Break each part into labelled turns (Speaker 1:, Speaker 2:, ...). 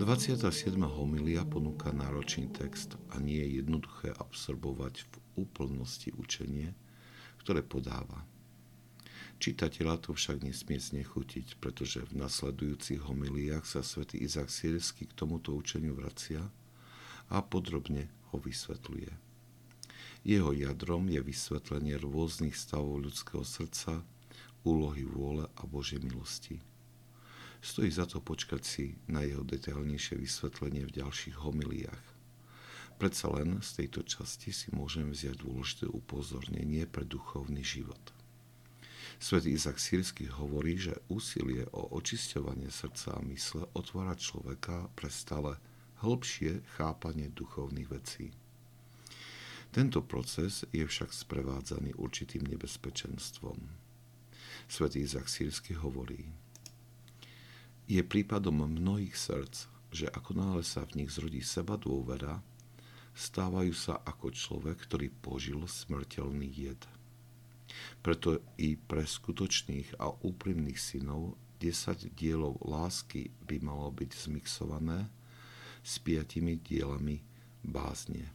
Speaker 1: 27. homilia ponúka náročný text a nie je jednoduché absorbovať v úplnosti učenie, ktoré podáva. Čitateľa to však nesmie znechutiť, pretože v nasledujúcich homiliách sa svätý Izak Sielsky k tomuto učeniu vracia a podrobne ho vysvetľuje. Jeho jadrom je vysvetlenie rôznych stavov ľudského srdca, úlohy vôle a Božej milosti – Stojí za to počkať si na jeho detailnejšie vysvetlenie v ďalších homiliách. Predsa len z tejto časti si môžem vziať dôležité upozornenie pre duchovný život. Svetý Izak Sírsky hovorí, že úsilie o očisťovanie srdca a mysle otvára človeka pre stále hĺbšie chápanie duchovných vecí. Tento proces je však sprevádzaný určitým nebezpečenstvom. Svetý Izak Sírsky hovorí, je prípadom mnohých srdc, že ako náhle sa v nich zrodí seba dôvera, stávajú sa ako človek, ktorý požil smrteľný jed. Preto i pre skutočných a úprimných synov 10 dielov lásky by malo byť zmixované s piatimi dielami bázne.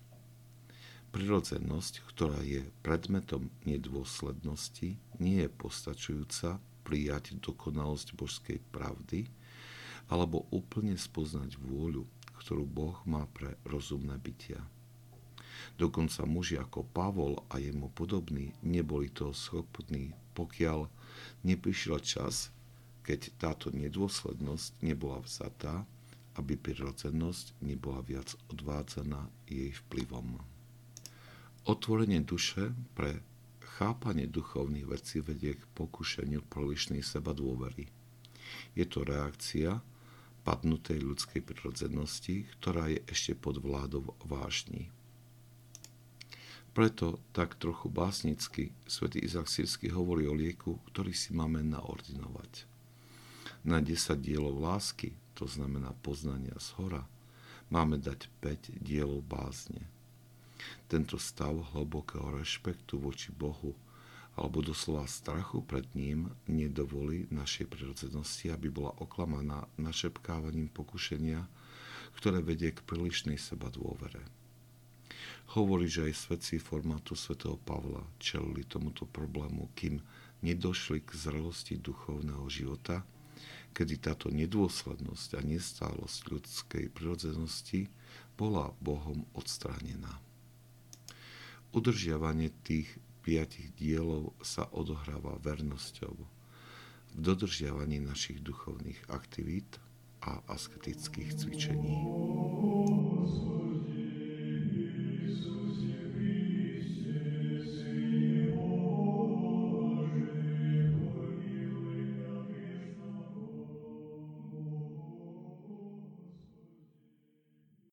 Speaker 1: Prirodzenosť, ktorá je predmetom nedôslednosti, nie je postačujúca prijať dokonalosť božskej pravdy, alebo úplne spoznať vôľu, ktorú Boh má pre rozumné bytia. Dokonca muži ako Pavol a jemu podobní neboli toho schopní, pokiaľ neprišiel čas, keď táto nedôslednosť nebola vzatá, aby prirodzenosť nebola viac odvádzaná jej vplyvom. Otvorenie duše pre chápanie duchovných vecí vedie k pokušeniu prílišnej seba dôvery. Je to reakcia, padnutej ľudskej prirodzenosti, ktorá je ešte pod vládou vážni. Preto tak trochu básnicky svätý Izak Sírsky hovorí o lieku, ktorý si máme naordinovať. Na 10 dielov lásky, to znamená poznania z hora, máme dať 5 dielov bázne. Tento stav hlbokého rešpektu voči Bohu alebo doslova strachu pred ním nedovolí našej prirodzenosti, aby bola oklamaná našepkávaním pokušenia, ktoré vedie k prílišnej seba dôvere. Hovorí, že aj svetci formátu svätého Pavla čelili tomuto problému, kým nedošli k zrelosti duchovného života, kedy táto nedôslednosť a nestálosť ľudskej prirodzenosti bola Bohom odstránená. Udržiavanie tých piatich dielov sa odohráva vernosťou v dodržiavaní našich duchovných aktivít a asketických cvičení.